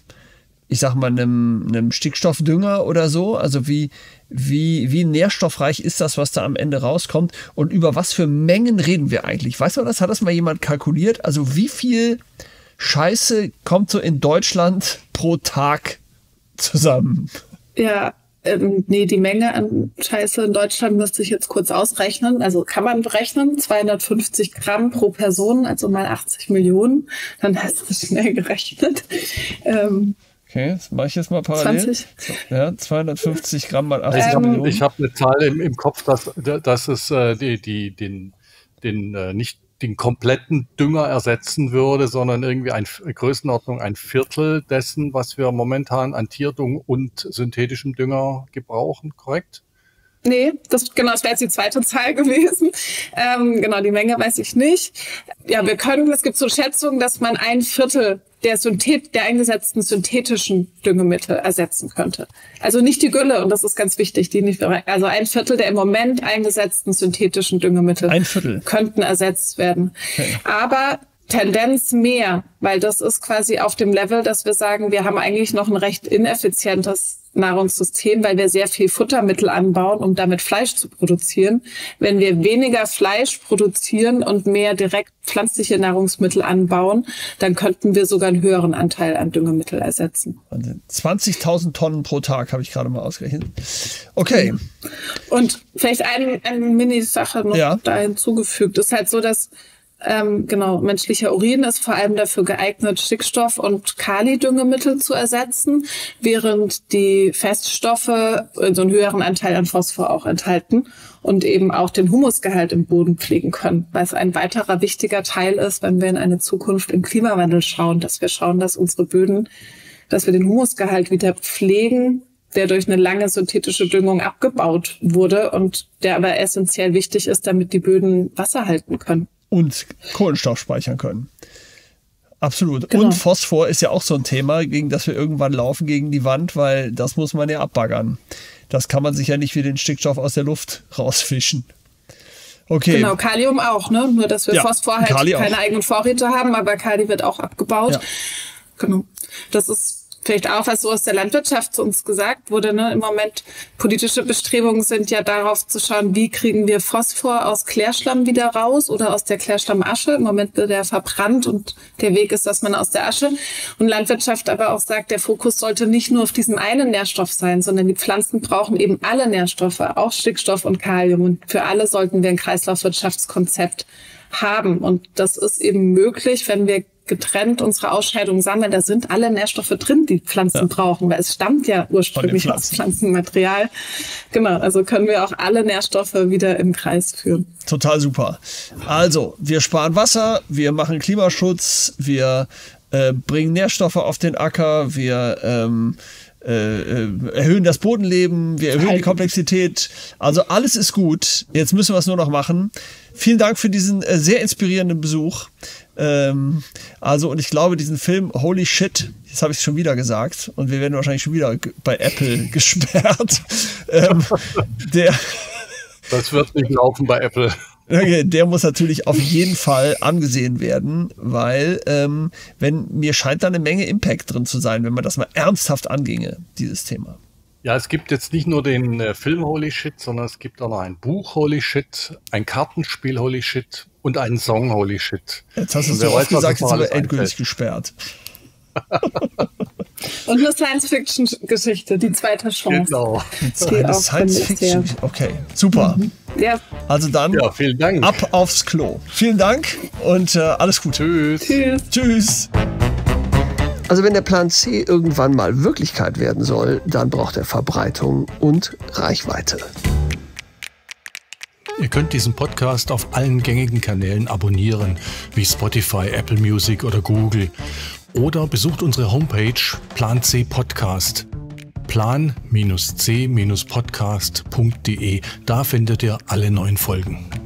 S2: ich sag mal, einem, einem Stickstoffdünger oder so? Also wie, wie, wie nährstoffreich ist das, was da am Ende rauskommt? Und über was für Mengen reden wir eigentlich? Weißt du das? Hat das mal jemand kalkuliert? Also wie viel Scheiße kommt so in Deutschland pro Tag zusammen?
S4: Ja, ähm, nee, die Menge an Scheiße in Deutschland müsste ich jetzt kurz ausrechnen. Also kann man berechnen, 250 Gramm pro Person, also mal 80 Millionen. Dann hast du schnell gerechnet. Ähm,
S2: Okay, das mache ich jetzt mal parallel. 20. Ja, 250 Gramm mal 80
S3: ähm,
S2: Millionen.
S3: Ich habe eine Zahl im, im Kopf, dass, dass es äh, die, die, den, den äh, nicht den kompletten Dünger ersetzen würde, sondern irgendwie ein Größenordnung ein Viertel dessen, was wir momentan an Tierdung und synthetischem Dünger gebrauchen, korrekt?
S4: Nee, das, genau, das wäre jetzt die zweite Zahl gewesen. Ähm, genau, die Menge weiß ich nicht. Ja, wir können, es gibt so Schätzungen, dass man ein Viertel der, Synthet, der eingesetzten synthetischen Düngemittel ersetzen könnte. Also nicht die Gülle, und das ist ganz wichtig, die nicht, also ein Viertel der im Moment eingesetzten synthetischen Düngemittel
S2: ein Viertel.
S4: könnten ersetzt werden. Okay. Aber Tendenz mehr, weil das ist quasi auf dem Level, dass wir sagen, wir haben eigentlich noch ein recht ineffizientes Nahrungssystem, weil wir sehr viel Futtermittel anbauen, um damit Fleisch zu produzieren. Wenn wir weniger Fleisch produzieren und mehr direkt pflanzliche Nahrungsmittel anbauen, dann könnten wir sogar einen höheren Anteil an Düngemittel ersetzen.
S2: 20.000 Tonnen pro Tag habe ich gerade mal ausgerechnet. Okay.
S4: Und vielleicht eine, eine Mini-Sache noch ja. da hinzugefügt. ist halt so, dass ähm, genau, menschlicher Urin ist vor allem dafür geeignet, Stickstoff- und Kali-Düngemittel zu ersetzen, während die Feststoffe so einen höheren Anteil an Phosphor auch enthalten und eben auch den Humusgehalt im Boden pflegen können, es ein weiterer wichtiger Teil ist, wenn wir in eine Zukunft im Klimawandel schauen, dass wir schauen, dass unsere Böden, dass wir den Humusgehalt wieder pflegen, der durch eine lange synthetische Düngung abgebaut wurde und der aber essentiell wichtig ist, damit die Böden Wasser halten können
S2: und Kohlenstoff speichern können. Absolut. Genau. Und Phosphor ist ja auch so ein Thema, gegen das wir irgendwann laufen gegen die Wand, weil das muss man ja abbaggern. Das kann man sich ja nicht wie den Stickstoff aus der Luft rausfischen. Okay.
S4: Genau, Kalium auch, ne? Nur dass wir ja, Phosphor halt Kali keine auch. eigenen Vorräte haben, aber Kali wird auch abgebaut. Ja. Genau. Das ist vielleicht auch was so aus der Landwirtschaft zu uns gesagt wurde. Ne? Im Moment politische Bestrebungen sind ja darauf zu schauen, wie kriegen wir Phosphor aus Klärschlamm wieder raus oder aus der Klärschlammasche. Im Moment wird er verbrannt und der Weg ist, dass man aus der Asche und Landwirtschaft aber auch sagt, der Fokus sollte nicht nur auf diesem einen Nährstoff sein, sondern die Pflanzen brauchen eben alle Nährstoffe, auch Stickstoff und Kalium. Und für alle sollten wir ein Kreislaufwirtschaftskonzept haben. Und das ist eben möglich, wenn wir getrennt unsere Ausscheidungen sammeln, da sind alle Nährstoffe drin, die Pflanzen ja. brauchen, weil es stammt ja ursprünglich aus Pflanzenmaterial. Genau, also können wir auch alle Nährstoffe wieder im Kreis führen.
S2: Total super. Also, wir sparen Wasser, wir machen Klimaschutz, wir äh, bringen Nährstoffe auf den Acker, wir ähm, äh, äh erhöhen das Bodenleben, wir erhöhen die Komplexität. Also alles ist gut. Jetzt müssen wir es nur noch machen. Vielen Dank für diesen äh, sehr inspirierenden Besuch. Ähm, also, und ich glaube, diesen Film, holy shit, jetzt habe ich es schon wieder gesagt, und wir werden wahrscheinlich schon wieder bei Apple gesperrt. ähm, der
S3: das wird nicht laufen bei Apple.
S2: Der muss natürlich auf jeden Fall angesehen werden, weil ähm, wenn mir scheint da eine Menge Impact drin zu sein, wenn man das mal ernsthaft anginge, dieses Thema.
S3: Ja, es gibt jetzt nicht nur den äh, Film Holy Shit, sondern es gibt auch noch ein Buch Holy Shit, ein Kartenspiel Holy Shit und einen Song Holy Shit.
S2: Jetzt hast du es so oft gesagt, jetzt haben wir endgültig gesperrt.
S4: Und eine Science-Fiction-Geschichte, die zweite Chance.
S3: Genau.
S2: Eine Science-Fiction. Okay, super. Mhm. Ja. Also dann
S3: ja, vielen Dank.
S2: ab aufs Klo. Vielen Dank und äh, alles Gute.
S3: Tschüss.
S2: Tschüss. Tschüss. Also wenn der Plan C irgendwann mal Wirklichkeit werden soll, dann braucht er Verbreitung und Reichweite.
S5: Ihr könnt diesen Podcast auf allen gängigen Kanälen abonnieren, wie Spotify, Apple Music oder Google. Oder besucht unsere Homepage Plan C Podcast. Plan-c-podcast.de. Da findet ihr alle neuen Folgen.